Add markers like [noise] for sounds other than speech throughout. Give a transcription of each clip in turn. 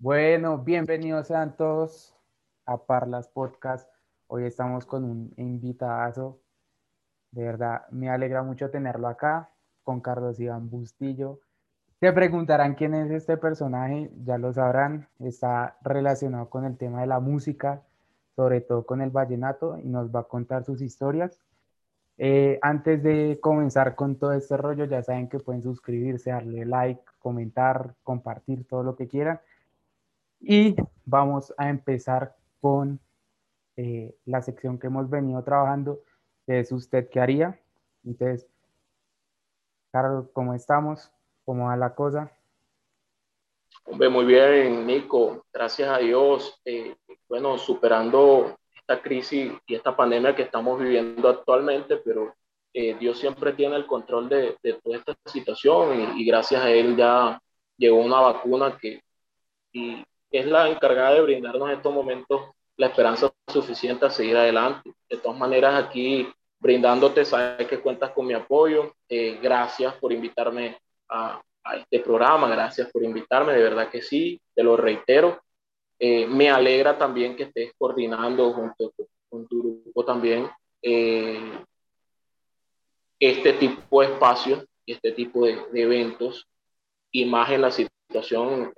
Bueno, bienvenidos sean todos a Parlas Podcast. Hoy estamos con un invitadazo. De verdad, me alegra mucho tenerlo acá con Carlos Iván Bustillo. Se preguntarán quién es este personaje, ya lo sabrán. Está relacionado con el tema de la música, sobre todo con el vallenato, y nos va a contar sus historias. Eh, antes de comenzar con todo este rollo, ya saben que pueden suscribirse, darle like, comentar, compartir todo lo que quieran. Y vamos a empezar con eh, la sección que hemos venido trabajando, que es usted qué haría. Entonces, Carlos, ¿cómo estamos? ¿Cómo va la cosa? Muy bien, Nico. Gracias a Dios. Eh, bueno, superando esta crisis y esta pandemia que estamos viviendo actualmente, pero eh, Dios siempre tiene el control de, toda esta situación y, gracias a Él ya llegó una vacuna que es la encargada de brindarnos en estos momentos la esperanza suficiente a seguir adelante. De todas maneras, aquí brindándote, sabes que cuentas con mi apoyo. Eh, gracias por invitarme a, a, este programa, gracias por invitarme, de verdad que sí, te lo reitero. Eh, me alegra también que estés coordinando junto con tu grupo también eh, este tipo de espacios y este tipo de, de, eventos y más en la situación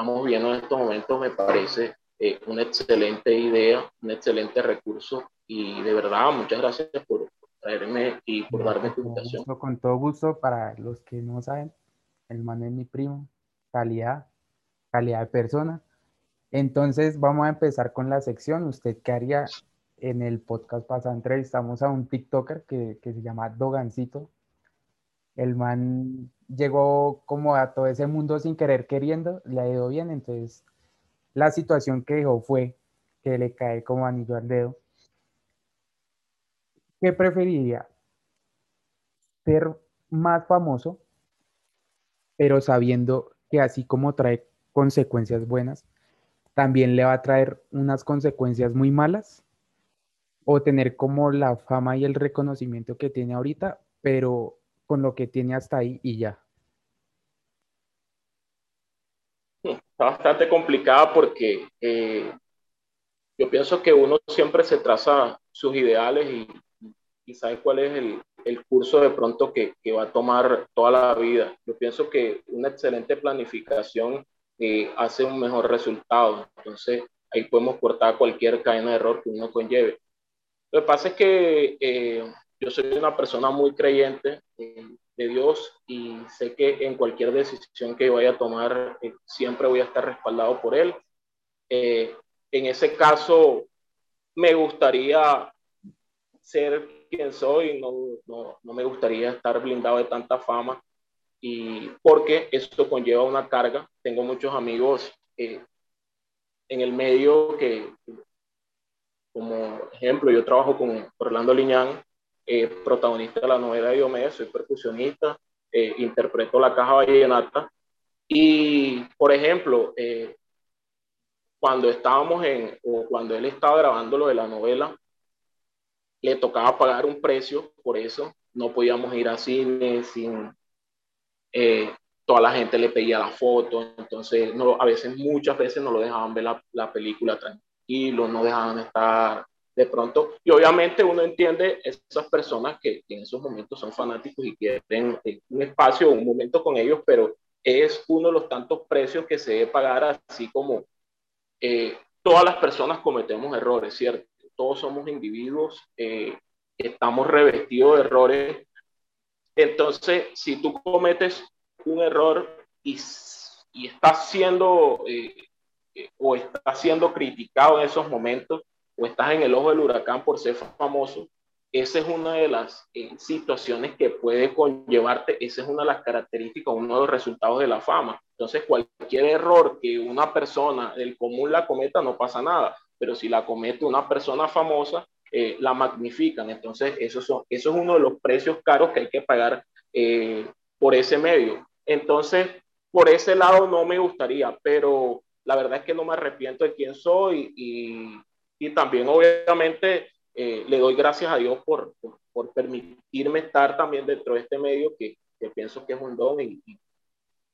estamos viendo en estos momentos me parece eh, una excelente idea, un excelente recurso y de verdad muchas gracias por, traerme y por darme esta invitación. Con todo gusto, para los que no saben, el man es mi primo, calidad, calidad de persona entonces vamos a empezar con la sección. ¿Usted qué haría? En el podcast pasado entrevistamos a un TikToker que, que se llama Dogancito. El man llegó como a todo ese mundo sin querer queriendo, le ha ido bien, entonces la situación que dejó fue que le cae como anillo al dedo. ¿Qué preferiría? Ser más famoso, pero sabiendo que así como trae consecuencias buenas, también le va a traer unas consecuencias muy malas o tener como la fama y el reconocimiento que tiene ahorita, pero con lo que tiene hasta ahí y ya. Está bastante complicada porque eh, yo pienso que uno siempre se traza sus ideales y, y sabe cuál es el, el curso de pronto que, que, va a tomar toda la vida. Yo pienso que una excelente planificación hace un mejor resultado. Entonces, ahí podemos cortar cualquier cadena de error que uno conlleve. Lo que pasa es que eh, yo soy una persona muy creyente de Dios y sé que en cualquier decisión que vaya a tomar, eh, siempre voy a estar respaldado por Él. Eh, en ese caso, me gustaría ser quien soy, no, no, no me gustaría estar blindado de tanta fama y porque esto conlleva una carga. Tengo muchos amigos eh, en el medio que, como ejemplo, yo trabajo con Orlando Liñán, eh, protagonista de la novela de Diomedes, soy percusionista, eh, interpreto la caja vallenata. Y, por ejemplo, eh, cuando estábamos en, o cuando él estaba grabando lo de la novela, le tocaba pagar un precio por eso. No podíamos ir a cine sin eh, toda la gente le pedía la foto, entonces no, a veces, muchas veces no lo dejaban ver la, la, película tranquilo, no dejaban estar de pronto, y obviamente uno entiende esas personas que, en esos momentos son fanáticos y quieren eh, un espacio, un momento con ellos, pero es uno de los tantos precios que se debe pagar, así como eh, todas las personas cometemos errores, ¿cierto? Todos somos individuos, eh, estamos revestidos de errores entonces, si tú cometes un error y, y estás siendo o estás siendo criticado en esos momentos o estás en el ojo del huracán por ser famoso, esa es una de las eh, situaciones que puede conllevarte, esa es una de las características, uno de los resultados de la fama. Entonces, cualquier error que una persona del común la cometa no pasa nada, pero si la comete una persona famosa, eh, la magnifican. Entonces, eso, son, eso es uno de los precios caros que hay que pagar eh, por ese medio. Entonces, por ese lado no me gustaría, pero la verdad es que no me arrepiento de quién soy y, y también obviamente eh, le doy gracias a Dios por, por, por, permitirme estar también dentro de este medio que, que pienso que es un don y,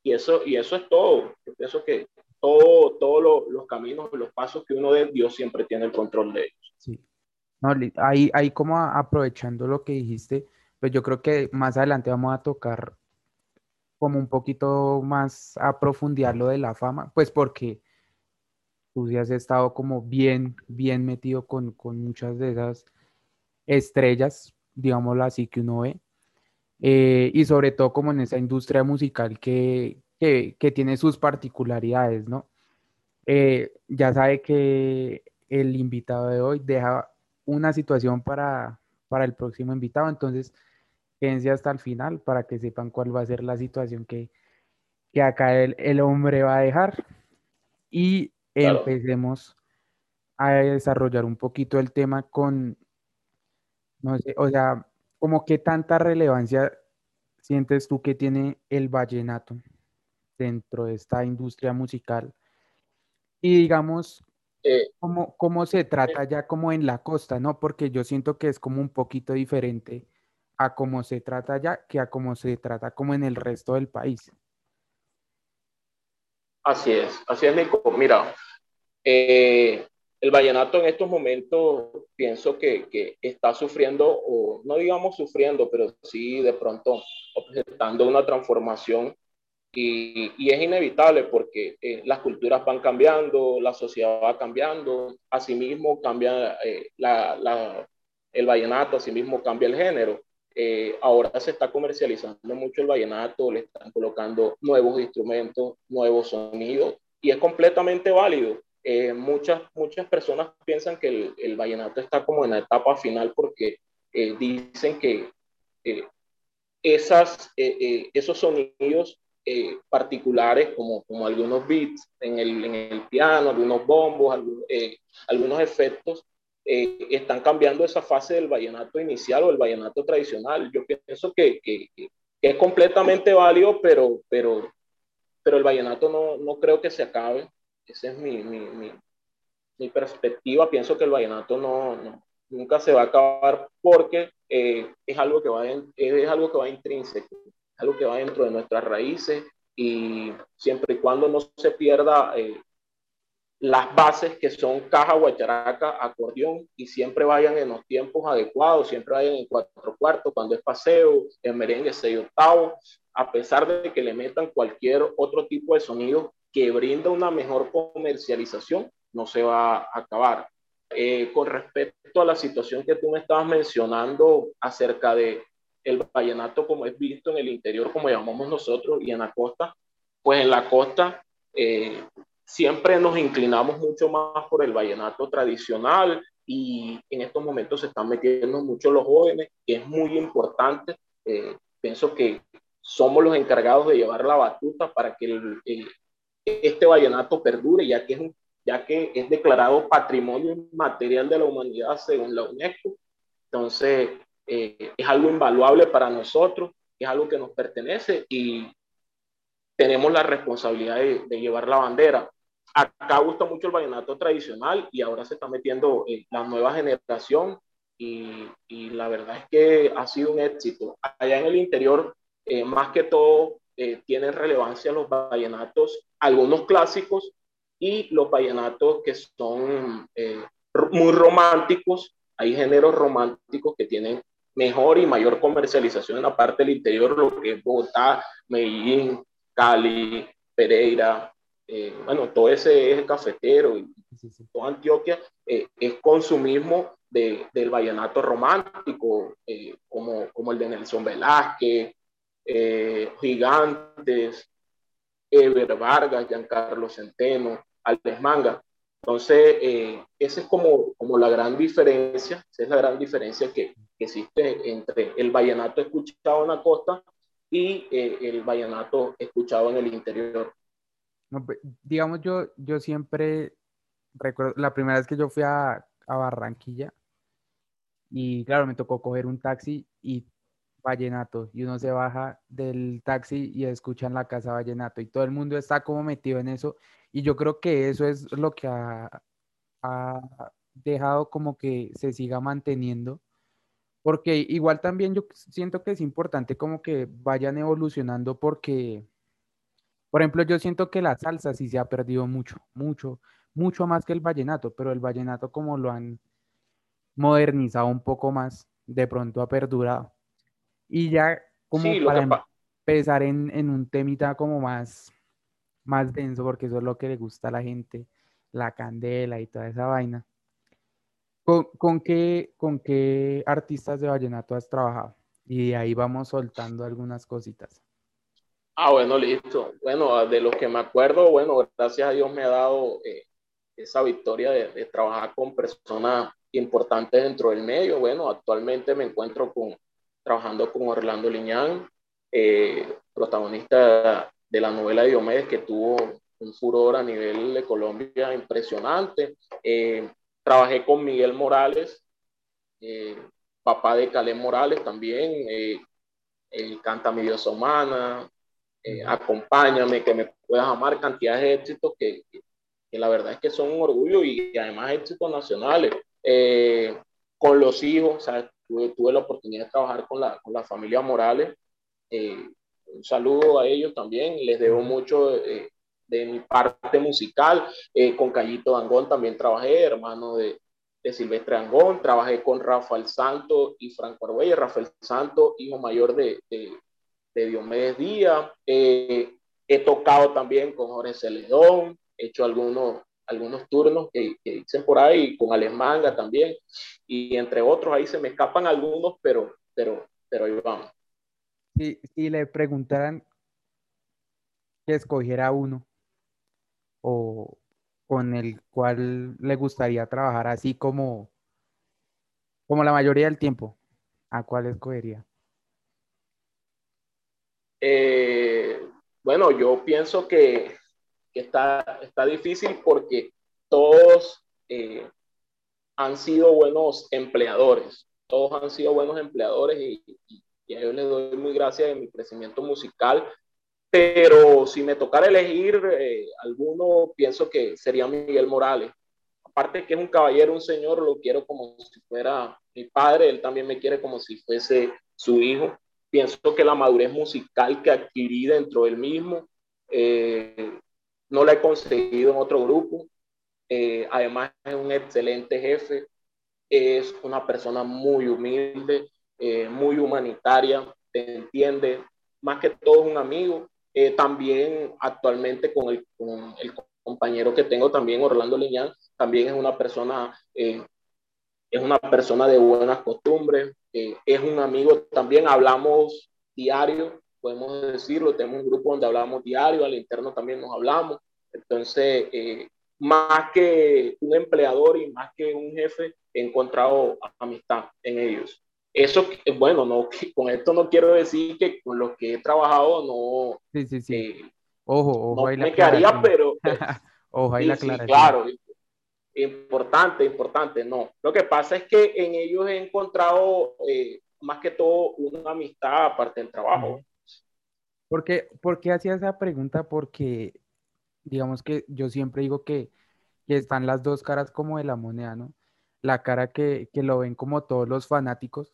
y, eso, y eso es todo. Yo pienso que todo, todo caminos, los pasos que uno dé, Dios siempre tiene el control de ellos. Sí. No, ahí, ahí como aprovechando lo que dijiste, pues yo creo que más adelante vamos a tocar como un poquito más a profundizar lo de la fama, pues porque tú sí has estado como bien, bien metido con, con muchas de esas estrellas, digámoslo así, que uno ve. Eh, y sobre todo como en esa industria musical que, que, que tiene sus particularidades, ¿no? Eh, ya sabe que el invitado de hoy deja una situación para, para el próximo invitado, entonces quédense hasta el final para que sepan cuál va a ser la situación que, que acá el, el, hombre va a dejar. Y empecemos a desarrollar un poquito el tema con, no sé, o sea, como qué tanta relevancia sientes tú que tiene el vallenato dentro de esta industria musical y digamos, eh, ¿cómo, ¿cómo, se trata ya como en la costa, no? Porque yo siento que es como un poquito diferente a cómo se trata ya que a cómo se trata como en el resto del país. Así es, así es, Nico. Mira, eh, el vallenato en estos momentos pienso que, está sufriendo, o no digamos sufriendo, pero sí de pronto presentando una transformación y, es inevitable porque eh, las culturas van cambiando, la sociedad va cambiando, asimismo cambia eh, el vallenato, asimismo cambia el género. Eh, ahora se está comercializando mucho el vallenato, le están colocando nuevos instrumentos, nuevos sonidos y es completamente válido. Eh, muchas, muchas personas piensan que el, el, vallenato está como en la etapa final porque eh, dicen que esas, esos sonidos particulares como, como algunos beats en el, en el piano, algunos bombos, algunos efectos, eh, están cambiando esa fase del vallenato inicial o el vallenato tradicional. Yo pienso que, que, que es completamente válido, pero, pero, pero el vallenato no, no creo que se acabe. Esa es mi, mi, mi, mi perspectiva. Pienso que el vallenato no, no nunca se va a acabar porque eh, es, algo que va en, es algo que va intrínseco, es algo que va dentro de nuestras raíces y siempre y cuando no se pierda eh, las bases que son caja, guacharaca, acordeón y siempre vayan en los tiempos adecuados, siempre vayan en cuatro cuartos, cuando es paseo, en merengue seis octavos, a pesar de que le metan cualquier otro tipo de sonido que brinda una mejor comercialización, no se va a acabar. Eh, con respecto a la situación que tú me estabas mencionando acerca de el vallenato como es visto en el interior, como llamamos nosotros, y en la costa, pues en la costa eh, siempre nos inclinamos mucho más por el vallenato tradicional y en estos momentos se están metiendo mucho los jóvenes, que es muy importante. Eh, pienso que somos los encargados de llevar la batuta para que el, el, este vallenato perdure, ya que, es un, ya que es declarado patrimonio material de la humanidad según la UNESCO. Entonces, eh, es algo invaluable para nosotros, es algo que nos pertenece y tenemos la responsabilidad de, de llevar la bandera acá gusta mucho el vallenato tradicional y ahora se está metiendo eh, la nueva generación y, y, la verdad es que ha sido un éxito. Allá en el interior, eh, más que todo, eh, tienen relevancia los vallenatos, algunos clásicos y los vallenatos que son eh, muy románticos. Hay géneros románticos que tienen mejor y mayor comercialización en la parte del interior, lo que es Bogotá, Medellín, Cali, Pereira, eh, bueno, todo ese eje cafetero y toda Antioquia eh, es consumismo de, del vallenato romántico, eh, como, como el de Nelson Velázquez, eh, Gigantes, Ever Vargas, Giancarlo Centeno, Alves Manga. Entonces, eh, esa es como, como la gran diferencia, esa es la gran diferencia que, que existe entre el vallenato escuchado en la costa y el vallenato escuchado en el interior. No, digamos, yo, yo siempre recuerdo, la primera vez que yo fui a, a, Barranquilla, y claro, me tocó coger un taxi y vallenato, y uno se baja del taxi y escucha en la casa vallenato, y todo el mundo está como metido en eso, y yo creo que eso es lo que ha, ha dejado como que se siga manteniendo, porque igual también yo siento que es importante como que vayan evolucionando porque por ejemplo, yo siento que la salsa sí se ha perdido mucho, mucho, mucho más que el vallenato, pero el vallenato como lo han modernizado un poco más, de pronto ha perdurado. Y ya como para empezar en, en, un temita como más, más denso, porque eso es lo que le gusta a la gente, la candela y toda esa vaina. ¿Con, con qué, ¿Con qué artistas de vallenato has trabajado? Y ahí vamos soltando algunas cositas. Ah, bueno, listo. Bueno, de lo que me acuerdo, bueno, gracias a Dios me ha dado eh, esa victoria de, trabajar con personas importantes dentro del medio. Bueno, actualmente me encuentro con, trabajando con Orlando Liñán, eh, protagonista de la novela de Diomedes, que tuvo un furor a nivel de Colombia impresionante. Eh, trabajé con Miguel Morales, papá de Caleb Morales también, él canta Mi Dios Humana, eh, acompáñame, que me puedas amar, cantidades de éxitos que, que, la verdad es que son un orgullo y, además éxitos nacionales. Eh, con los hijos, tuve, tuve, la oportunidad de trabajar con la, con la familia Morales. Eh, un saludo a ellos también, les debo mucho de, mi parte musical. con Callito Dangón también trabajé, hermano de, de Silvestre Angón, trabajé con Rafael Santo y Franco Arguelles, Rafael Santo, hijo mayor de, de Diomedes Díaz. Eh, he tocado también con Jorge Celedón, he hecho algunos, algunos turnos que, que dicen por ahí, con Alex Manga también, y entre otros, ahí se me escapan algunos, pero, pero, pero ahí vamos. Si, si le preguntaran que escogiera uno o con el cual le gustaría trabajar así como, como la mayoría del tiempo, ¿a cuál escogería? Eh, bueno, yo pienso que, está, está difícil porque todos eh, han sido buenos empleadores, todos han sido buenos empleadores y, a ellos les doy muy gracias de mi crecimiento musical, pero si me tocara elegir eh, alguno, pienso que sería Miguel Morales. Aparte que es un caballero, un señor, lo quiero como si fuera mi padre, él también me quiere como si fuese su hijo pienso que la madurez musical que adquirí dentro del mismo eh, no la he conseguido en otro grupo. Eh, además es un excelente jefe, es una persona muy humilde, eh, muy humanitaria, te entiende, más que todo es un amigo. también actualmente con el, con el, compañero que tengo también, Orlando Liñán, también es una persona, es una persona de buenas costumbres, es un amigo. También, hablamos diario, podemos decirlo, tenemos un grupo donde hablamos diario, al interno también nos hablamos, entonces, eh, más que un empleador y más que un jefe, he encontrado amistad en ellos. Eso, bueno, no, [laughs] con esto no quiero decir que con los que he trabajado no... Sí, sí, sí. Eh, ojo, ojo, no me quedaría, pero... [laughs] ojo, ahí la claro, Importante, importante, no. Lo que pasa es que en ellos he encontrado eh, más que todo una amistad aparte del trabajo. ¿Por qué hacía esa pregunta? Porque digamos que yo siempre digo que, que, están las dos caras como de la moneda, ¿no? La cara que, que lo ven como todos los fanáticos,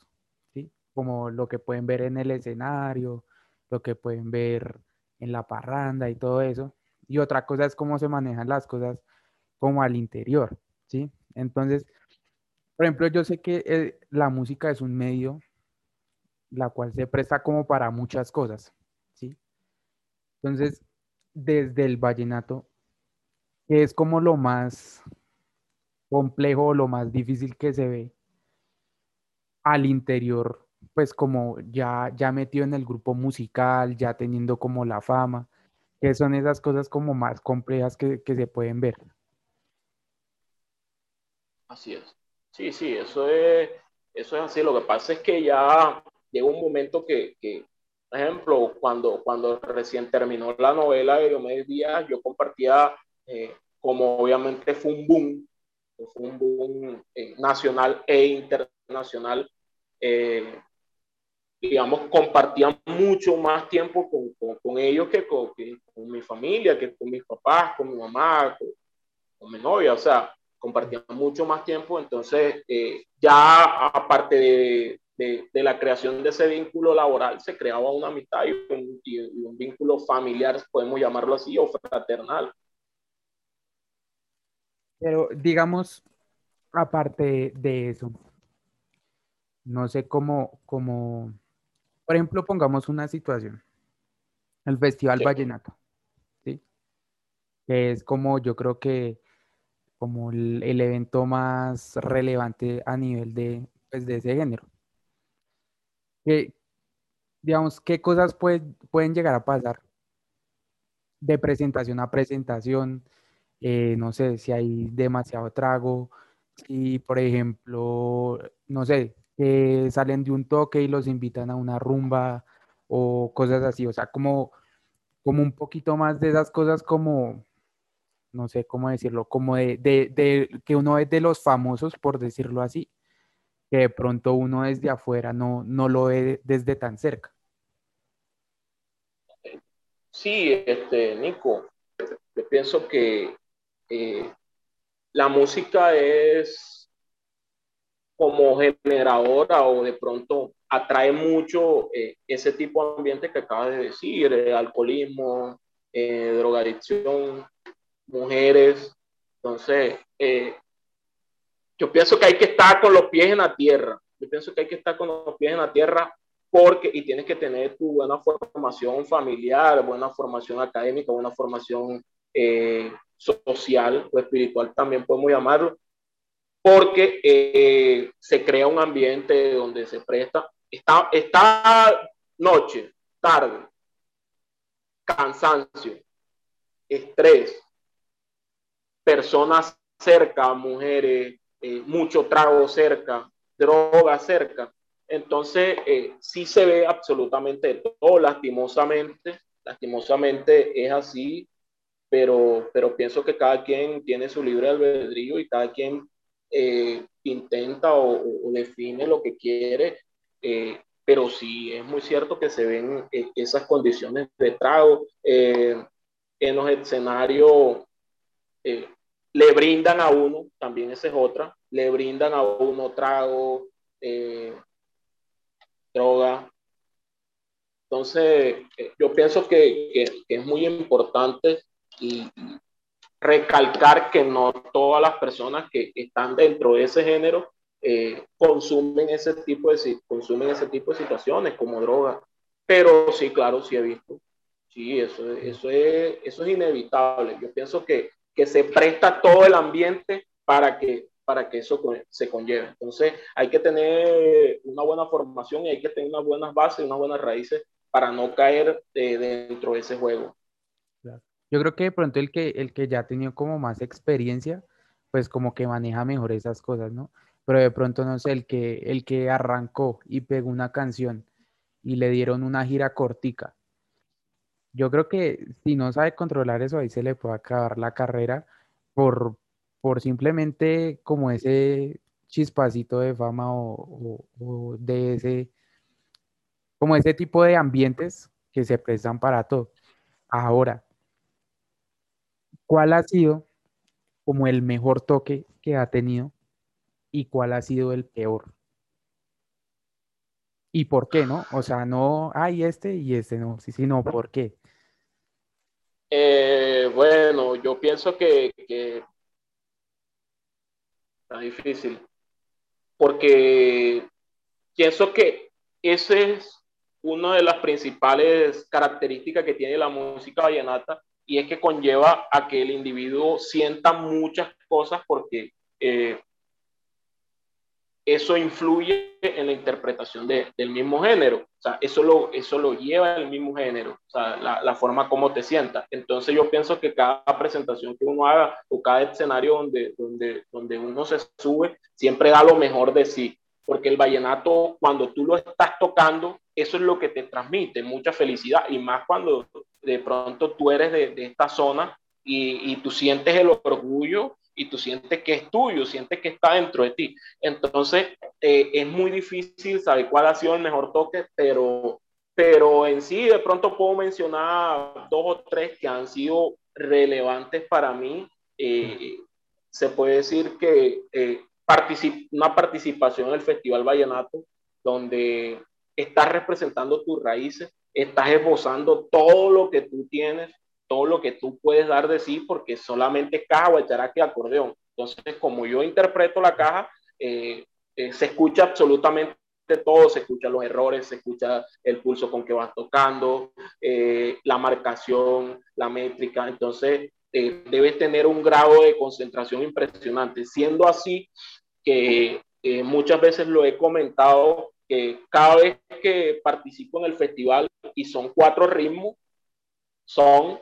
¿sí? Como lo que pueden ver en el escenario, lo que pueden ver en la parranda y todo eso. Y otra cosa es cómo se manejan las cosas como al interior, ¿sí? Entonces, por ejemplo, yo sé que eh, la música es un medio la cual se presta como para muchas cosas, ¿sí? Entonces, desde el vallenato, que es como lo más complejo, lo más difícil que se ve al interior, pues como ya, ya metido en el grupo musical, ya teniendo como la fama, que son esas cosas como más complejas que, que se pueden ver. Así es. Sí, sí, eso es, eso es así. Lo que pasa es que ya llega un momento que, que por ejemplo, cuando, cuando recién terminó la novela de Diomedes Díaz, yo compartía, eh, como obviamente fue un boom, fue un boom eh, nacional e internacional, eh, digamos, compartía mucho más tiempo con, con, ellos que con, con, mi familia, que con mis papás, con mi mamá, con, con mi novia. O sea, compartían mucho más tiempo, entonces eh, ya aparte de, de, la creación de ese vínculo laboral, se creaba una amistad y un, y un, vínculo familiar, podemos llamarlo así, o fraternal. Pero digamos, aparte de eso, no sé cómo, cómo, por ejemplo, pongamos una situación, el Festival Vallenato, ¿sí? Que es como yo creo que como el, evento más relevante a nivel de, pues, de ese género. Digamos, ¿qué cosas pueden llegar a pasar de presentación a presentación? Eh, no sé, si hay demasiado trago, si por ejemplo, no sé, que salen de un toque y los invitan a una rumba o cosas así, o sea, como, como un poquito más de esas cosas como, no sé cómo decirlo, como de, de que uno es de los famosos, por decirlo así, que de pronto uno desde afuera no, no lo ve desde tan cerca. Sí, este, Nico, yo pienso que eh, la música es como generadora o de pronto atrae mucho eh, ese tipo de ambiente que acabas de decir, eh, alcoholismo, drogadicción, mujeres. Entonces, yo pienso que hay que estar con los pies en la tierra. Yo pienso que hay que estar con los pies en la tierra porque y tienes que tener tu buena formación familiar, buena formación académica, buena formación social o espiritual también podemos llamarlo, porque eh, se crea un ambiente donde se presta, está, está noche, tarde, cansancio, estrés, personas cerca, mujeres, eh, mucho trago cerca, droga cerca. Entonces, eh, sí se ve absolutamente todo, lastimosamente, lastimosamente es así pero, pero pienso que cada quien tiene su libre albedrío y cada quien eh, intenta o, define lo que quiere, eh, pero sí es muy cierto que se ven esas condiciones de trago. en los escenarios le brindan a uno, también esa es otra, le brindan a uno trago, droga. Entonces, yo pienso que, que, que es muy importante y recalcar que no todas las personas que están dentro de ese género eh, consumen ese tipo de consumen ese tipo de situaciones como droga. Pero sí claro sí he visto. Sí eso eso es eso es inevitable. Yo pienso que, que se presta todo el ambiente para que para que eso se conlleve entonces hay que tener una buena formación y hay que tener unas buenas bases unas buenas raíces para no caer eh, dentro de ese juego yo creo que de pronto el que, el que ya ha tenido como más experiencia, pues como que maneja mejor esas cosas, ¿no? Pero de pronto, no sé, el que, el que arrancó y pegó una canción y le dieron una gira cortica. Yo creo que si no sabe controlar eso, ahí se le puede acabar la carrera por, por simplemente como ese chispacito de fama o, o de ese, como ese tipo de ambientes que se prestan para todo. Ahora, ¿Cuál ha sido como el mejor toque que ha tenido y cuál ha sido el peor? ¿Y por qué no? O sea, no hay este y este no, sí, sí, no, ¿por qué? Eh, bueno, yo pienso que, que está difícil, porque pienso que ese es una de las principales características que tiene la música vallenata y es que conlleva a que el individuo sienta muchas cosas porque eh, eso influye en la interpretación del mismo género. O sea, eso lo, eso lo lleva el mismo género, o sea, la, la, forma como te sientas. Entonces yo pienso que cada presentación que uno haga o cada escenario donde, donde, donde uno se sube, siempre da lo mejor de sí. Porque el vallenato, cuando tú lo estás tocando, eso es lo que te transmite, mucha felicidad. Y más cuando de pronto tú eres de, de esta zona y, y, tú sientes el orgullo y tú sientes que es tuyo, sientes que está dentro de ti. Entonces, eh, es muy difícil saber cuál ha sido el mejor toque, pero, pero en sí de pronto puedo mencionar dos o tres que han sido relevantes para mí. Eh, se puede decir que eh, particip una participación en el Festival Vallenato, donde estás representando tus raíces, estás esbozando todo lo que tú tienes, todo lo que tú puedes dar de sí, porque solamente caja, guacharaque y acordeón. Entonces, como yo interpreto la caja, eh, eh, se escucha absolutamente todo, se escucha los errores, se escucha el pulso con que vas tocando, eh, la marcación, la métrica, entonces debes tener un grado de concentración impresionante. Siendo así que muchas veces lo he comentado, que cada vez que participo en el festival y son cuatro ritmos, son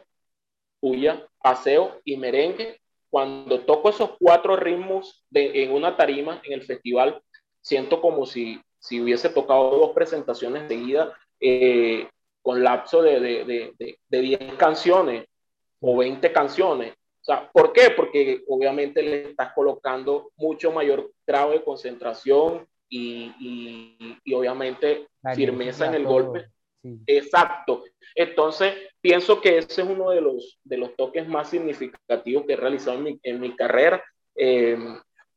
puya, paseo y merengue, cuando toco esos cuatro ritmos de, en una tarima en el festival, siento como si, si hubiese tocado dos presentaciones seguidas eh, con lapso de, de, de, de 10 canciones o 20 canciones. O sea, ¿Por qué? Porque obviamente le estás colocando mucho mayor grado de concentración y, y, y obviamente firmeza en el golpe. Exacto. Entonces, pienso que ese es uno de los, de los toques más significativos que he realizado en mi, en mi carrera. Eh,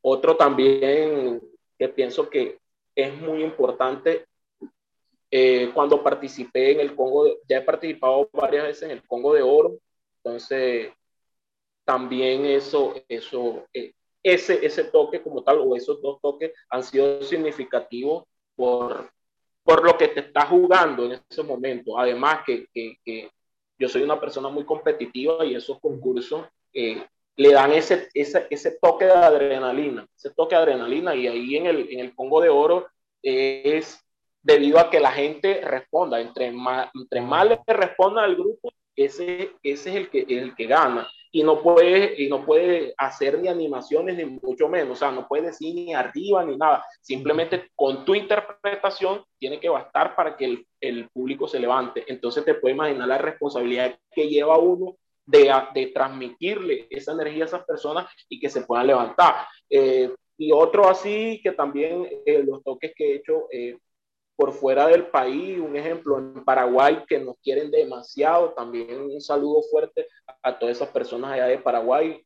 otro también que pienso que es muy importante, eh, cuando participé en el Congo, ya he participado varias veces en el Congo de Oro, entonces también eso, eso, eh, ese, ese toque como tal, o esos dos toques han sido significativos por, por lo que te está jugando en ese momento. Además que, que, que yo soy una persona muy competitiva y esos concursos eh, le dan ese, ese, ese, toque de adrenalina, ese toque de adrenalina y ahí en el, en el Congo de Oro es debido a que la gente responda, entre más, entre más le responda al grupo, ese, ese es el que, el que gana y no puede, y no puede hacer ni animaciones ni mucho menos, o sea, no puede decir ni arriba ni nada, simplemente con tu interpretación tiene que bastar para que el, el público se levante. Entonces te puedes imaginar la responsabilidad que lleva uno de, de transmitirle esa energía a esas personas y que se puedan levantar. Eh, y otro así que también eh, los toques que he hecho eh, por fuera del país, un ejemplo en Paraguay que nos quieren demasiado, también un saludo fuerte a todas esas personas allá de Paraguay,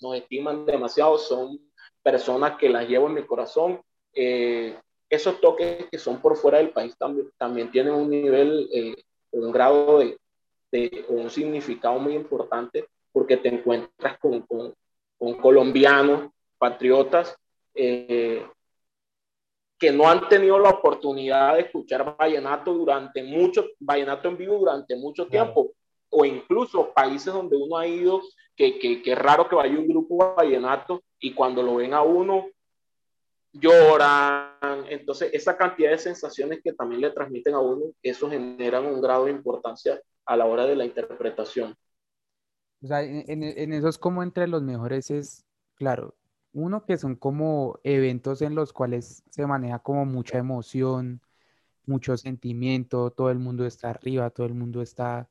nos estiman demasiado, son personas que las llevo en mi corazón. Eh, esos toques que son por fuera del país también, también tienen un nivel, eh, un grado de, de, un significado muy importante porque te encuentras con, con, con colombianos, patriotas, eh, que no han tenido la oportunidad de escuchar vallenato durante mucho, vallenato en vivo durante mucho tiempo, o incluso países donde uno ha ido, que, que, que, es raro que vaya un grupo vallenato y cuando lo ven a uno lloran, entonces esa cantidad de sensaciones que también le transmiten a uno, eso generan un grado de importancia a la hora de la interpretación. O sea, en, en eso es como entre los mejores es, claro, uno que son como eventos en los cuales se maneja como mucha emoción, mucho sentimiento, todo el mundo está arriba, todo el mundo está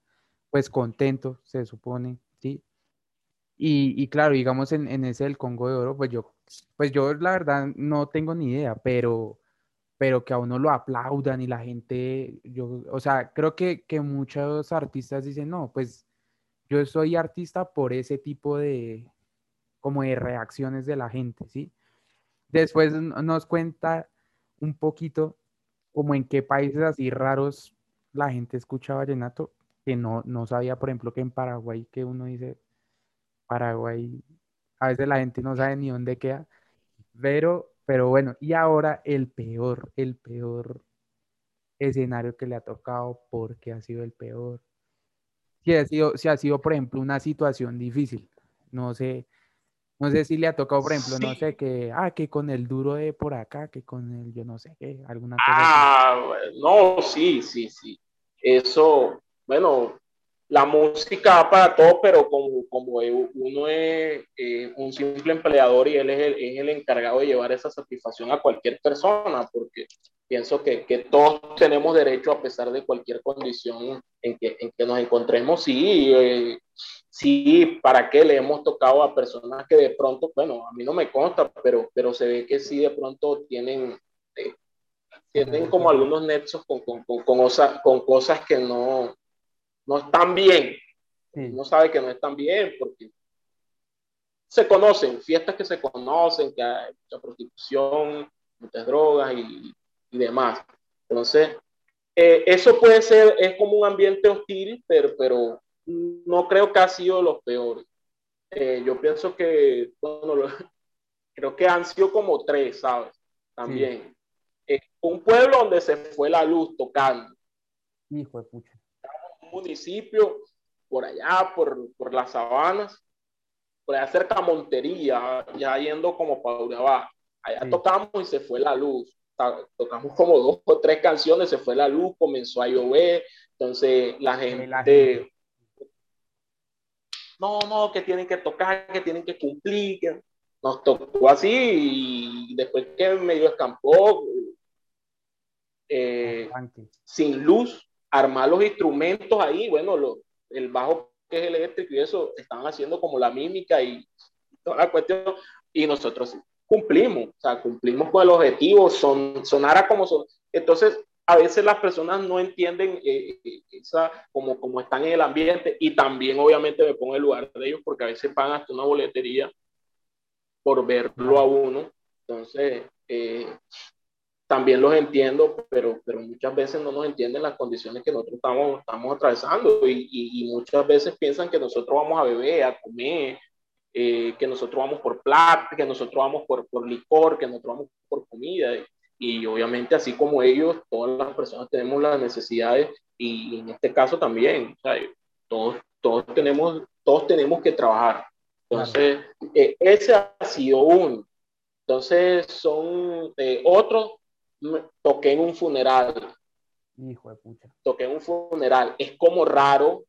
pues contento, se supone, ¿sí? Y, y claro, digamos en, en, ese del Congo de Oro, pues yo, pues yo la verdad no tengo ni idea, pero, pero que a uno lo aplaudan y la gente, yo, o sea, creo que, que muchos artistas dicen, no, pues yo soy artista por ese tipo de, como de reacciones de la gente, ¿sí? Después nos cuenta un poquito como en qué países así raros la gente escucha vallenato, que no, no sabía, por ejemplo, que en Paraguay, que uno dice, Paraguay, a veces la gente no sabe ni dónde queda, pero, pero bueno, y ahora el peor, el peor escenario que le ha tocado, porque ha sido el peor. Si ha sido, si ha sido, por ejemplo, una situación difícil, no sé, no sé si le ha tocado, por ejemplo, sí. no sé, que, ah, que con el duro de por acá, que con el, yo no sé qué, alguna cosa. Ah, así. no, sí, sí, sí. Eso, bueno, la música para todo, pero como, como uno es eh, un simple empleador y él es el, es el, encargado de llevar esa satisfacción a cualquier persona, porque pienso que, que todos tenemos derecho, a pesar de cualquier condición en que, en que nos encontremos, sí, eh, sí, ¿para qué le hemos tocado a personas que de pronto, bueno, a mí no me consta, pero, pero se ve que sí de pronto tienen, eh, tienen como algunos nexos con, con, con, con, osa, con cosas que no, no están bien. Sí. Uno sabe que no están bien porque se conocen, fiestas que se conocen, que hay mucha prostitución, muchas drogas y, y demás. Entonces, eh, eso puede ser, es como un ambiente hostil, pero, pero no creo que ha sido los peores. eh, yo pienso que, bueno, [laughs] creo que han sido como tres, ¿sabes? También. un pueblo donde se fue la luz tocando. Hijo de pucha. Un municipio por allá, por, por las sabanas, por allá cerca Montería, ya yendo como para Urabá. Allá tocamos y se fue la luz. Tocamos como dos o tres canciones, se fue la luz, comenzó a llover. Entonces la gente, no, no, que tienen que tocar, que tienen que cumplir. Que... Nos tocó así y después que medio escampó, eh, sin luz, armar los instrumentos ahí, bueno, lo, el bajo que es eléctrico y eso, estaban haciendo como la mímica y toda la cuestión, y nosotros cumplimos, o sea, cumplimos con el objetivo, son, sonara como son. Entonces, a veces las personas no entienden eh, eh, esa, como, como están en el ambiente y también obviamente me pongo en el lugar de ellos porque a veces pagan hasta una boletería por verlo a uno. Entonces, eh, también los entiendo, pero, pero muchas veces no nos entienden las condiciones que nosotros estamos, estamos atravesando y, y, muchas veces piensan que nosotros vamos a beber, a comer, que nosotros vamos por plata, que nosotros vamos por, por licor, que nosotros vamos por comida y obviamente así como ellos, todas las personas tenemos las necesidades y en este caso también, todos, todos, tenemos, todos tenemos que trabajar. Entonces, eh, ese ha sido uno. Entonces, son eh, otros, toqué en un funeral. Hijo de pucha. Toqué en un funeral. Es como raro,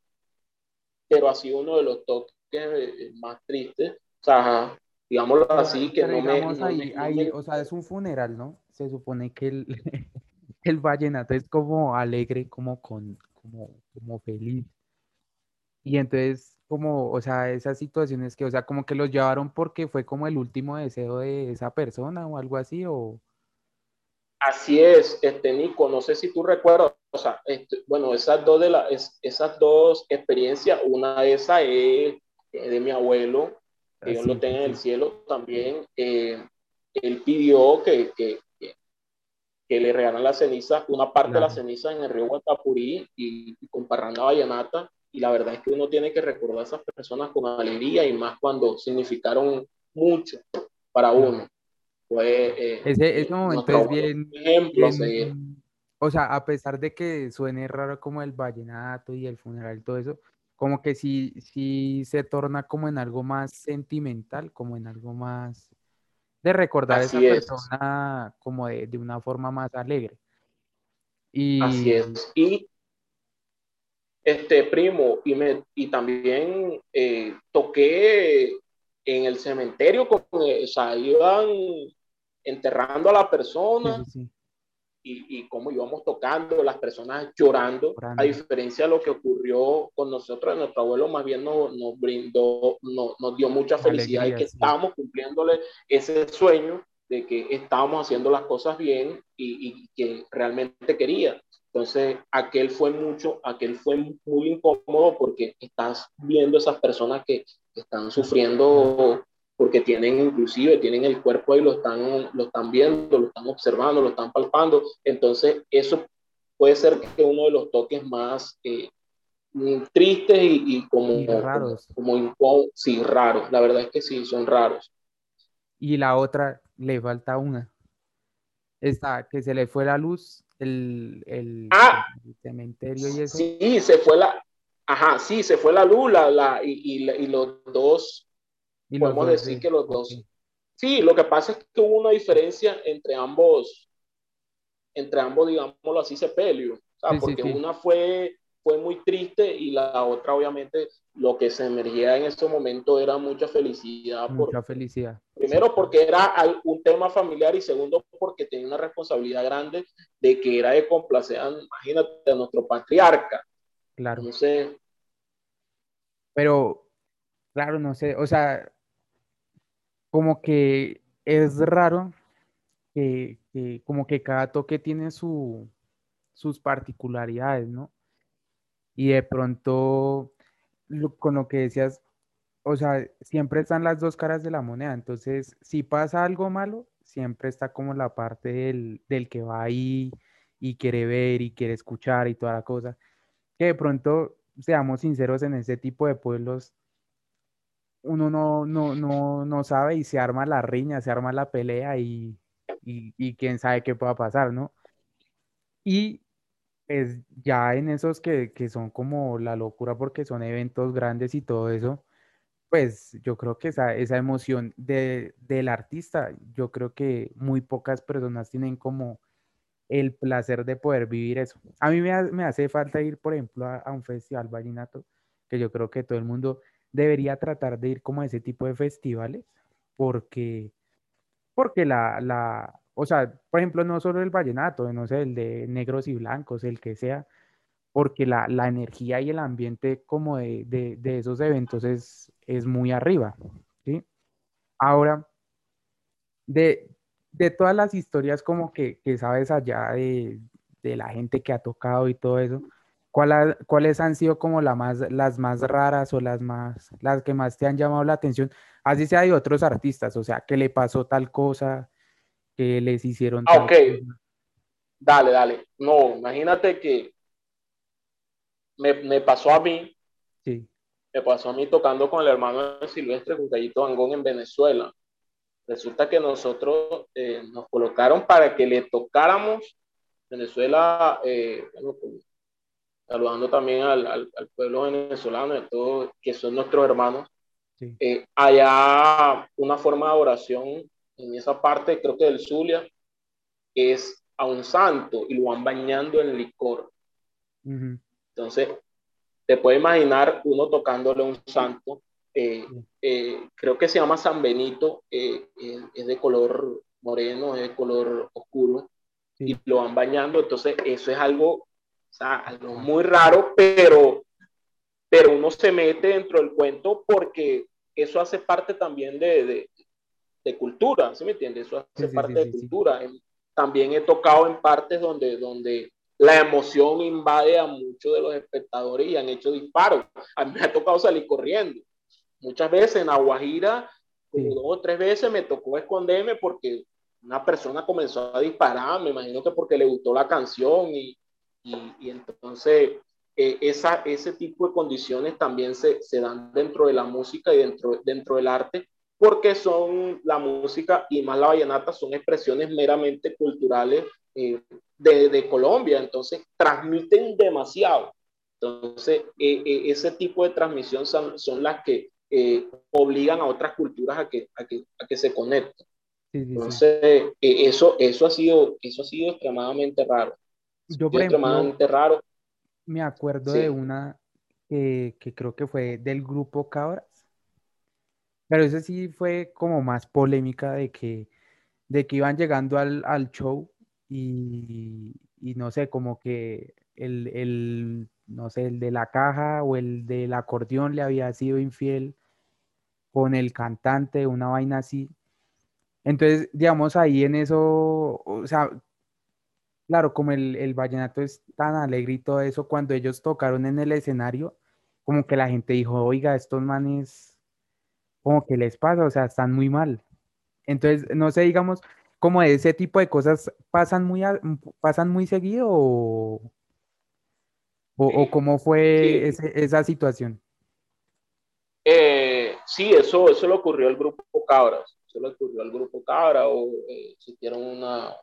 pero ha sido uno de los toques eh, más tristes. O sea, digámoslo así, que no me, O sea, es un funeral, ¿no? Se supone que el, [laughs] el vallenato es como alegre, como, con, como, como feliz. Y entonces, como, o sea, esas situaciones que, o sea, como que los llevaron porque fue como el último deseo de esa persona o algo así, o... Así es, este Nico, no sé si tú recuerdas, o sea, este, bueno, esas dos, de la, esas dos experiencias, una de esas es de mi abuelo, que Dios lo tenga en el cielo, también eh, él pidió que, que, que, le regalan la ceniza, una parte de la ceniza en el río Guatapurí y, con Parranda Vallenata, y la verdad es que uno tiene que recordar a esas personas con alegría y más cuando significaron mucho para uno. Eh, ese, ese momento es bien, ejemplo, o sea, a pesar de que suene raro como el vallenato y el funeral y todo eso, como que sí, sí se torna como en algo más sentimental, como en algo más de recordar a esa persona como de, de, una forma más alegre. Y... Así es. Y este primo, y, me, y también eh, toqué en el cementerio, con, o sea, iban enterrando a la persona. Sí, sí, y, y cómo íbamos tocando, las personas llorando, a diferencia de lo que ocurrió con nosotros, nuestro abuelo más bien nos, nos brindó, nos dio mucha felicidad y que estábamos cumpliéndole ese sueño de que estábamos haciendo las cosas bien y, y, que realmente quería. Entonces, aquel fue mucho, aquel fue muy incómodo porque estás viendo esas personas que están sufriendo porque tienen inclusive, tienen el cuerpo ahí, lo están, lo están viendo, lo están observando, lo están palpando. Entonces, eso puede ser que uno de los toques más eh, tristes y, como, raros. Como, sí, raros. La verdad es que sí, son raros. Y la otra, le falta una. Esta, que se le fue la luz, el, el, ah, cementerio y eso. Sí, se fue la, ajá, sí, se fue la luz, la, y, y los dos podemos decir que los dos. Sí, lo que pasa es que hubo una diferencia entre ambos, entre ambos, digámoslo así, sepelio. porque una fue, fue muy triste y la otra, obviamente, lo que se emergía en ese momento era mucha felicidad. Mucha felicidad. Primero, porque era un tema familiar y segundo, porque tenía una responsabilidad grande de que era de complacer, imagínate, a nuestro patriarca. Claro. Entonces. Pero, claro, no sé, o sea, como que es raro que, como que cada toque tiene su, sus particularidades, ¿no? Y de pronto, con lo que decías, o sea, siempre están las dos caras de la moneda. Entonces, si pasa algo malo, siempre está como la parte del, del que va ahí y quiere ver y quiere escuchar y toda la cosa. Que de pronto, seamos sinceros, en ese tipo de pueblos uno no, no, no, no sabe y se arma la riña, se arma la pelea y, y, y quién sabe qué pueda pasar, ¿no? Y pues ya en esos que, que son como la locura porque son eventos grandes y todo eso, pues yo creo que esa, esa emoción de, del artista, yo creo que muy pocas personas tienen como el placer de poder vivir eso. A mí me, me hace falta ir, por ejemplo, a, a un festival vallenato, que yo creo que todo el mundo debería tratar de ir como a ese tipo de festivales, porque, porque la, la, o sea, por ejemplo, no solo el vallenato, no sé, el de negros y blancos, el que sea, porque la, la energía y el ambiente como de, de, esos eventos es, es muy arriba, ¿sí? Ahora, de, de todas las historias como que, que sabes allá de, de la gente que ha tocado y todo eso, ¿cuál ha- ¿cuáles han sido como la más, las más raras o las más, las que más te han llamado la atención? Así sea de otros artistas, o sea, que le pasó tal cosa, que les hicieron Ah, tal ok, cosa. dale, dale. No, imagínate que me, me pasó a mí, Sí, me pasó a mí tocando con el hermano de Silvestre, con Gallito Angón en Venezuela. Resulta que nosotros eh, nos colocaron para que le tocáramos Venezuela, eh, bueno, saludando también al, al, al, pueblo venezolano y a todos que son nuestros hermanos. sí. Eh, allá una forma de oración en esa parte, creo que del Zulia, es a un santo y lo van bañando en licor. Uh -huh. Entonces, te puedes imaginar uno tocándole a un santo. Eh, eh, creo que se llama San Benito, eh, es de color moreno, es de color oscuro, sí. y lo van bañando. Entonces, eso es algo, o sea, algo muy raro, pero, pero uno se mete dentro del cuento porque eso hace parte también de, de, de cultura, ¿sí me entiendes? Eso hace sí, parte sí, de cultura. También he tocado en partes donde, donde la emoción invade a muchos de los espectadores y han hecho disparos. A mí me ha tocado salir corriendo. Muchas veces en Aguajira, como dos o tres veces me tocó esconderme porque una persona comenzó a disparar, me imagino que porque le gustó la canción y, y, y entonces eh, esa, ese tipo de condiciones también se, se, dan dentro de la música y dentro, dentro del arte porque son la música y más la vallenata son expresiones meramente culturales eh, de, de, Colombia, entonces transmiten demasiado. Entonces, eh, eh, ese tipo de transmisión son, son las que eh, obligan a otras culturas a que, a que, a que se conecten. Sí, sí, entonces, eh, eso, eso, ha sido, eso ha sido extremadamente raro. Yo, por ejemplo, raro. me acuerdo de una que, que creo que fue del grupo Cabras, pero ese sí fue como más polémica de que, de que iban llegando al, al show y, y, no sé, como que el, el, no sé, el de la caja o el del acordeón le había sido infiel con el cantante, una vaina así. Entonces, digamos, ahí en eso, o sea, claro, como el, el vallenato es tan alegre y todo eso, cuando ellos tocaron en el escenario, como que la gente dijo, oiga, estos manes, como que les pasa, o sea, están muy mal. Entonces, no sé, digamos, como ese tipo de cosas pasan muy, a, pasan muy seguido o, o, o cómo fue Sí. ese, esa situación. Eh, sí, eso, eso le ocurrió al grupo Cabras. Eso le ocurrió al grupo Cabra o eh, existieron una,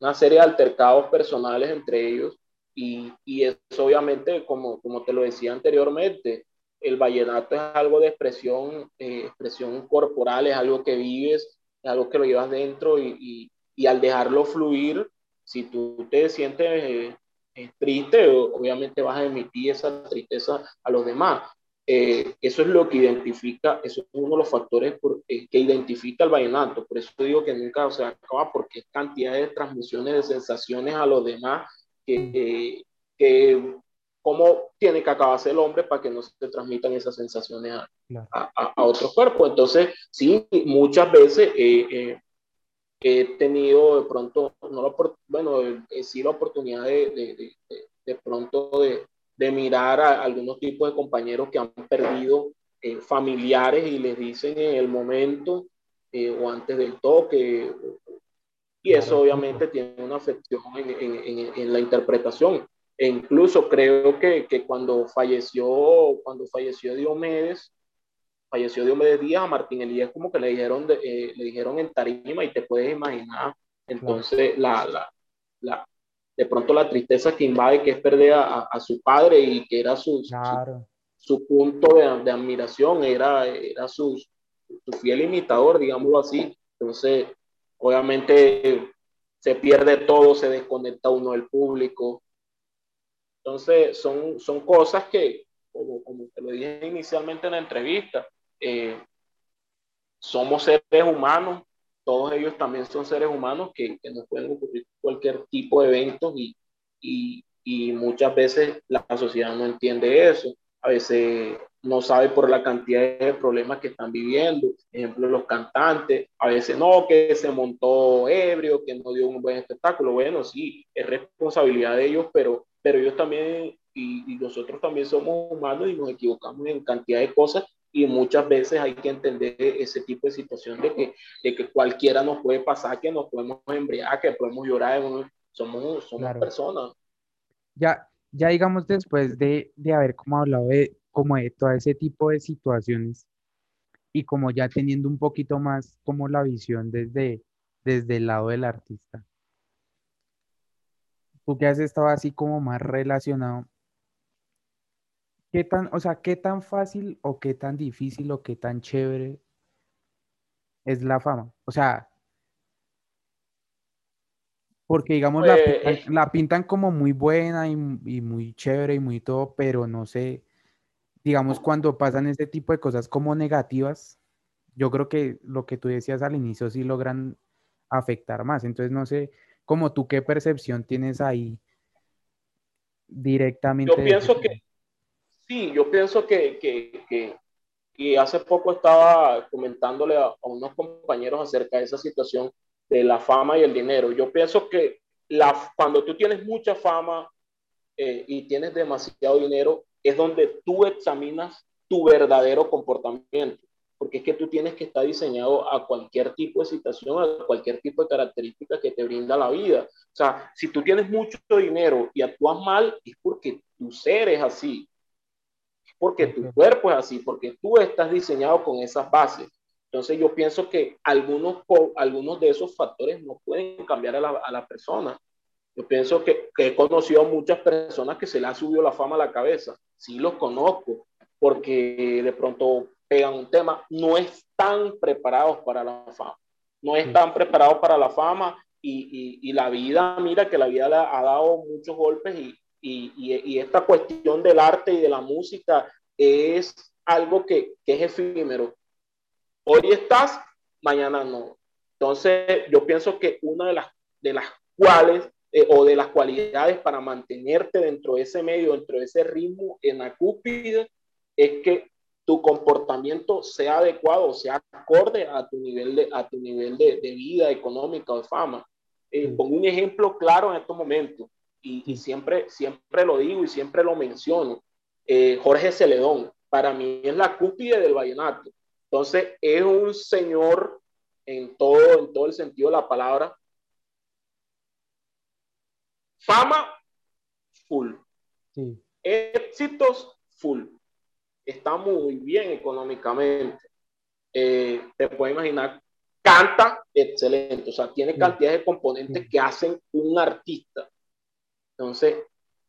una serie de altercados personales entre ellos y, y eso obviamente, como, como te lo decía anteriormente, el vallenato es algo de expresión, eh, expresión corporal, es algo que vives, es algo que lo llevas dentro y, y, al dejarlo fluir, si tú te sientes eh, triste, obviamente vas a emitir esa tristeza a los demás. Eh, eso es lo que identifica, eso es uno de los factores por, eh, que identifica el vallenato. Por eso digo que nunca se acaba, porque es cantidad de transmisiones de sensaciones a los demás que, eh, que cómo tiene que acabarse el hombre para que no se transmitan esas sensaciones a, Claro. a, a otros cuerpos. Entonces, sí, muchas veces he tenido de pronto, no la, bueno, sí la oportunidad de, de, de, de pronto de, de mirar a algunos tipos de compañeros que han perdido eh, familiares y les dicen en el momento eh, o antes del toque. Y eso obviamente tiene una afección en, en, en, en la interpretación. E incluso creo que, que, cuando falleció, cuando falleció Diomedes, falleció Diomedes Díaz, a Martín Elías como que le dijeron, eh, le dijeron en tarima y te puedes imaginar entonces la, la, la, de pronto la tristeza que invade, que es perder a, a su padre y que era su, su, punto de, de, admiración, era, era su, su fiel imitador, digámoslo así. Entonces, obviamente se pierde todo, se desconecta uno del público. Entonces, son, son cosas que, como, como te lo dije inicialmente en la entrevista, eh, somos seres humanos, todos ellos también son seres humanos que, que nos pueden ocurrir cualquier tipo de eventos y, y, y, muchas veces la sociedad no entiende eso. A veces no sabe por la cantidad de problemas que están viviendo. Ejemplo, los cantantes, a veces no, que se montó ebrio, que no dio un buen espectáculo. Bueno, sí, es responsabilidad de ellos, pero, pero ellos también y, y nosotros también somos humanos y nos equivocamos en cantidad de cosas y muchas veces hay que entender ese tipo de situación de que, de que cualquiera nos puede pasar, que nos podemos embriagar, que podemos llorar, somos, somos personas. Ya, ya digamos después de, de haber como hablado de, como de todo ese tipo de situaciones y como ya teniendo un poquito más como la visión desde, desde el lado del artista. Tú que has estado así como más relacionado, ¿qué tan, o sea, qué tan fácil o qué tan difícil o qué tan chévere es la fama? O sea, porque digamos la, pues, la, pintan como muy buena y, y muy chévere y muy todo, pero no sé digamos, cuando pasan este tipo de cosas como negativas, yo creo que lo que tú decías al inicio sí logran afectar más. Entonces, no sé, como tú qué percepción tienes ahí directamente. Yo pienso que, sí, yo pienso que, que, que, y hace poco estaba comentándole a, unos compañeros acerca de esa situación de la fama y el dinero. Yo pienso que la, cuando tú tienes mucha fama eh, y tienes demasiado dinero, es donde tú examinas tu verdadero comportamiento, porque es que tú tienes que estar diseñado a cualquier tipo de situación, a cualquier tipo de característica que te brinda la vida. O sea, si tú tienes mucho dinero y actúas mal, es porque tu ser es así, porque tu cuerpo es así, porque tú estás diseñado con esas bases. Entonces yo pienso que algunos, algunos de esos factores no pueden cambiar a la, a la persona. Yo pienso que, que, he conocido a muchas personas que se le ha subido la fama a la cabeza. Sí los conozco, porque de pronto pegan un tema, no están preparados para la fama. No están preparados para la fama y, y, y la vida, mira que la vida le ha dado muchos golpes y, y, esta cuestión del arte y de la música es algo que, que es efímero. Hoy estás, mañana no. Entonces, yo pienso que una de las, de las cuales eh, o de las cualidades para mantenerte dentro de ese medio, dentro de ese ritmo en la cúpide, es que tu comportamiento sea adecuado, sea acorde a tu nivel de, a tu nivel de, de vida económica o de fama. Eh, pongo un ejemplo claro en estos momentos y, y, siempre, siempre lo digo y siempre lo menciono. Eh, Jorge Celedón, para mí es la cúpide del vallenato. Entonces, es un señor en todo, en todo el sentido de la palabra, Fama, full. Éxitos, full. Está muy bien económicamente. Eh, te puedes imaginar, canta excelente. O sea, tiene cantidad de componentes que hacen un artista. Entonces,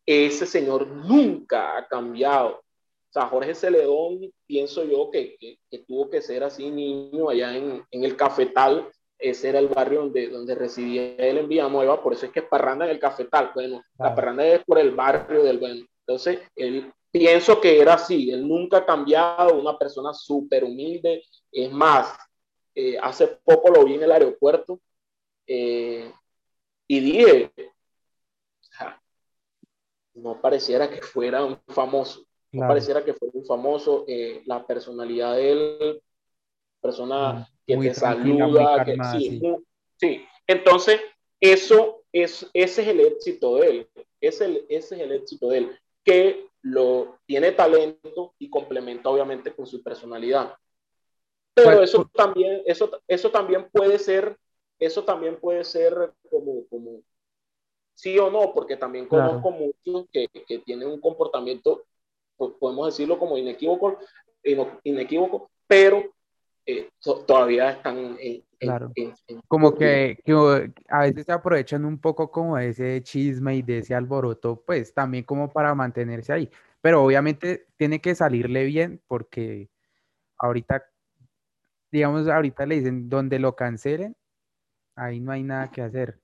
ese señor nunca ha cambiado. O sea, Jorge Celedón, pienso yo que, que, tuvo que ser así niño allá en, en el cafetal. Ese era el barrio donde, donde residía él en Villanueva, por eso es que es Parranda en el Cafetal, bueno, la Parranda es por el barrio del bueno. Entonces, él pienso que era así, él nunca ha cambiado, una persona súper humilde, es más, eh, hace poco lo vi en el aeropuerto eh, y dije, no pareciera que fuera un famoso, no pareciera que fuera un famoso, eh, la personalidad de él, persona que te saluda, que, sí, sí, Entonces, eso es, ese es el éxito de él, ese, ese es el éxito de él, que lo tiene talento y complementa obviamente con su personalidad. Pero pues, eso también, eso, eso también puede ser, eso también puede ser como, como sí o no, porque también conozco muchos que, que, tienen un comportamiento, podemos decirlo como inequívoco, inequívoco, pero eh, todavía están en, Claro. como que, que, a veces se aprovechan un poco como de ese chisme y de ese alboroto, pues también como para mantenerse ahí. Pero obviamente tiene que salirle bien porque ahorita, digamos, ahorita le dicen donde lo cancelen, ahí no hay nada que hacer.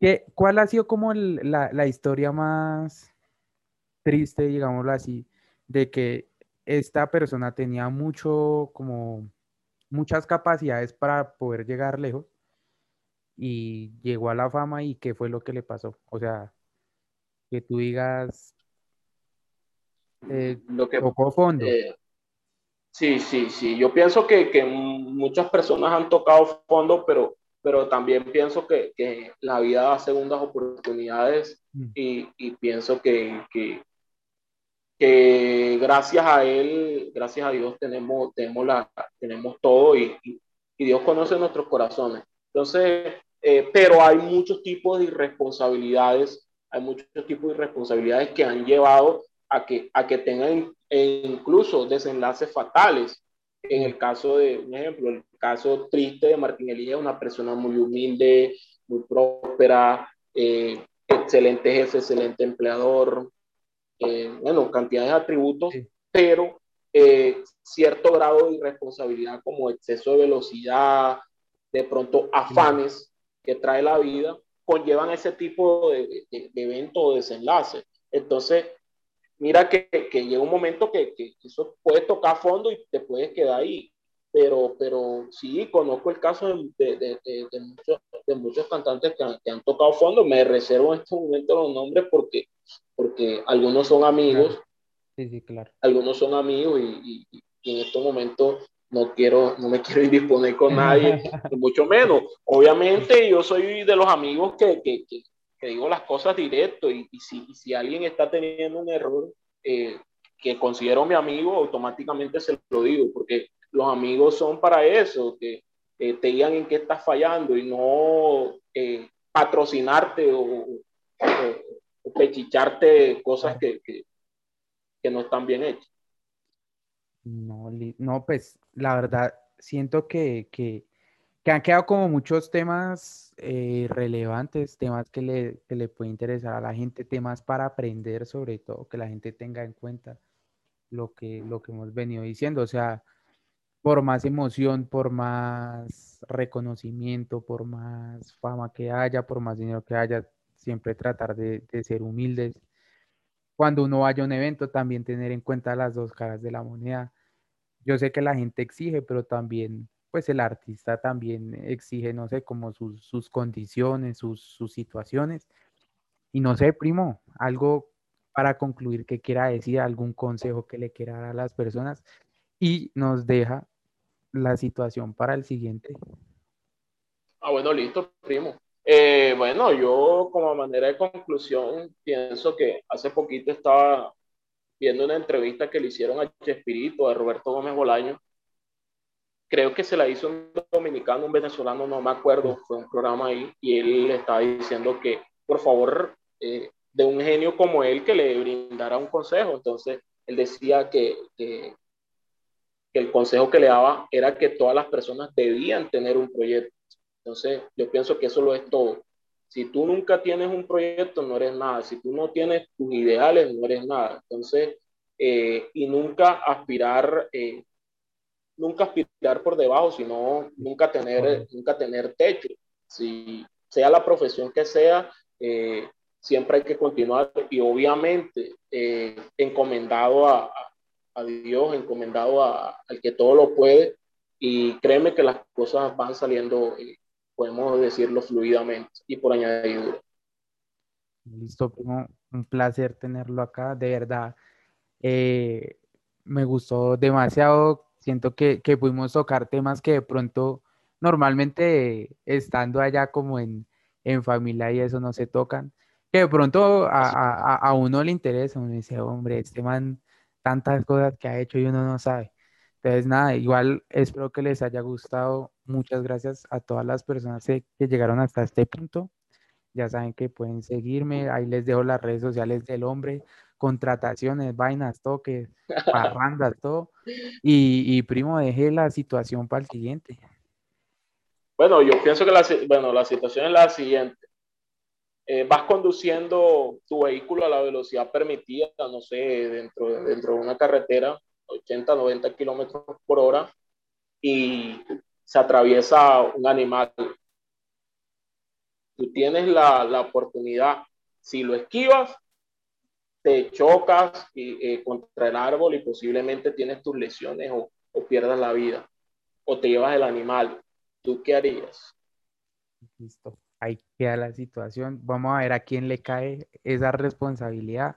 ¿Qué, ¿Cuál ha sido como la, la historia más triste, digámoslo así, de que esta persona tenía mucho como muchas capacidades para poder llegar lejos y llegó a la fama y qué fue lo que le pasó. O sea, que tú digas, eh, lo que, tocó fondo. Eh, sí, sí, sí. Yo pienso que, que, muchas personas han tocado fondo, pero, pero también pienso que, que la vida da segundas oportunidades mm. y, y, pienso que, que, que gracias a Él, gracias a Dios tenemos, tenemos, la, tenemos todo y, y, Dios conoce nuestros corazones. Entonces, eh, pero hay muchos tipos de irresponsabilidades, hay muchos tipos de irresponsabilidades que han llevado a que, a que tengan incluso desenlaces fatales. En el caso de, un ejemplo, el caso triste de Martín Elías, una persona muy humilde, muy próspera, eh, excelente jefe, excelente empleador, eh, bueno, cantidad de atributos, pero eh, cierto grado de irresponsabilidad como exceso de velocidad, de pronto afanes que trae la vida, conllevan ese tipo de, de, de evento o desenlace. Entonces, mira que, que, llega un momento que, que, eso puede tocar fondo y te puedes quedar ahí. Pero, pero sí, conozco el caso de, de, de muchos, muchos, cantantes que han, que han, tocado fondo. Me reservo en este momento los nombres porque porque algunos son amigos. Sí, sí, claro. Algunos son amigos y, en estos momentos no quiero, no me [laughs] quiero disponer con nadie, [laughs] mucho menos. Obviamente yo soy de los amigos que, que, que, digo las cosas directo y, si, si, alguien está teniendo un error eh, que considero mi amigo, automáticamente se lo digo, porque los amigos son para eso, que eh, te digan en qué estás fallando y no eh, patrocinarte o, pechicharte cosas que, que, no están bien hechas. No, no, pues la verdad, siento que, que, que han quedado como muchos temas eh, relevantes, temas que le, que le puede interesar a la gente, temas para aprender sobre todo, que la gente tenga en cuenta lo que, lo que hemos venido diciendo. O sea, por más emoción, por más reconocimiento, por más fama que haya, por más dinero que haya, siempre tratar de, ser humildes. Cuando uno vaya a un evento, también tener en cuenta las dos caras de la moneda. Yo sé que la gente exige, pero también, pues el artista también exige, no sé, como sus, condiciones, sus, sus situaciones. Y no sé, primo, algo para concluir que quiera decir, algún consejo que le quiera dar a las personas y nos deja la situación para el siguiente. Ah, bueno, listo, primo. Eh, bueno, yo como manera de conclusión pienso que hace poquito estaba viendo una entrevista que le hicieron a Chespirito, a Roberto Gómez Bolaño. Creo que se la hizo un dominicano, un venezolano, no me acuerdo, fue un programa ahí, y él le estaba diciendo que, por favor, eh, de un genio como él, que le brindara un consejo. Entonces, él decía que, que, el consejo que le daba era que todas las personas debían tener un proyecto entonces, yo pienso que eso lo es todo. Si tú nunca tienes un proyecto, no eres nada. Si tú no tienes tus ideales, no eres nada. Entonces, eh, y nunca aspirar, eh, nunca aspirar por debajo, sino nunca tener, nunca tener techo. Si sea la profesión que sea, eh, siempre hay que continuar y obviamente encomendado a, a, Dios, encomendado a, al que todo lo puede y créeme que las cosas van saliendo podemos decirlo fluidamente y por añadidura. Listo. Un placer tenerlo acá, de verdad. Eh, me gustó demasiado. Siento que, que, pudimos tocar temas que de pronto normalmente estando allá como en, en familia y eso no se tocan. Que de pronto a, a, a uno le interesa, uno dice, hombre, este man, tantas cosas que ha hecho y uno no sabe. Entonces, nada, igual espero que les haya gustado. Muchas gracias a todas las personas que llegaron hasta este punto. Ya saben que pueden seguirme. Ahí les dejo las redes sociales del hombre. contrataciones, vainas, toques, parrandas, todo. [laughs] Y, primo, deje la situación para el siguiente. Bueno, yo pienso que la, bueno, la situación es la siguiente. Eh, vas conduciendo tu vehículo a la velocidad permitida, no sé, dentro, dentro de una carretera, 80, 90 kilómetros por hora, y se atraviesa un animal. Tú tienes la, la oportunidad, si lo esquivas, te chocas eh, contra el árbol y posiblemente tienes tus lesiones o, o pierdas la vida, o te llevas el animal. ¿Tú qué harías? Listo, ahí queda la situación. Vamos a ver a quién le cae esa responsabilidad.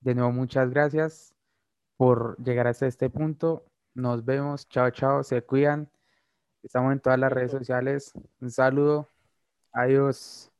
De nuevo, muchas gracias por llegar hasta este punto. Nos vemos. Chao, chao. Se cuidan. Estamos en todas las redes sociales. Un saludo. Adiós.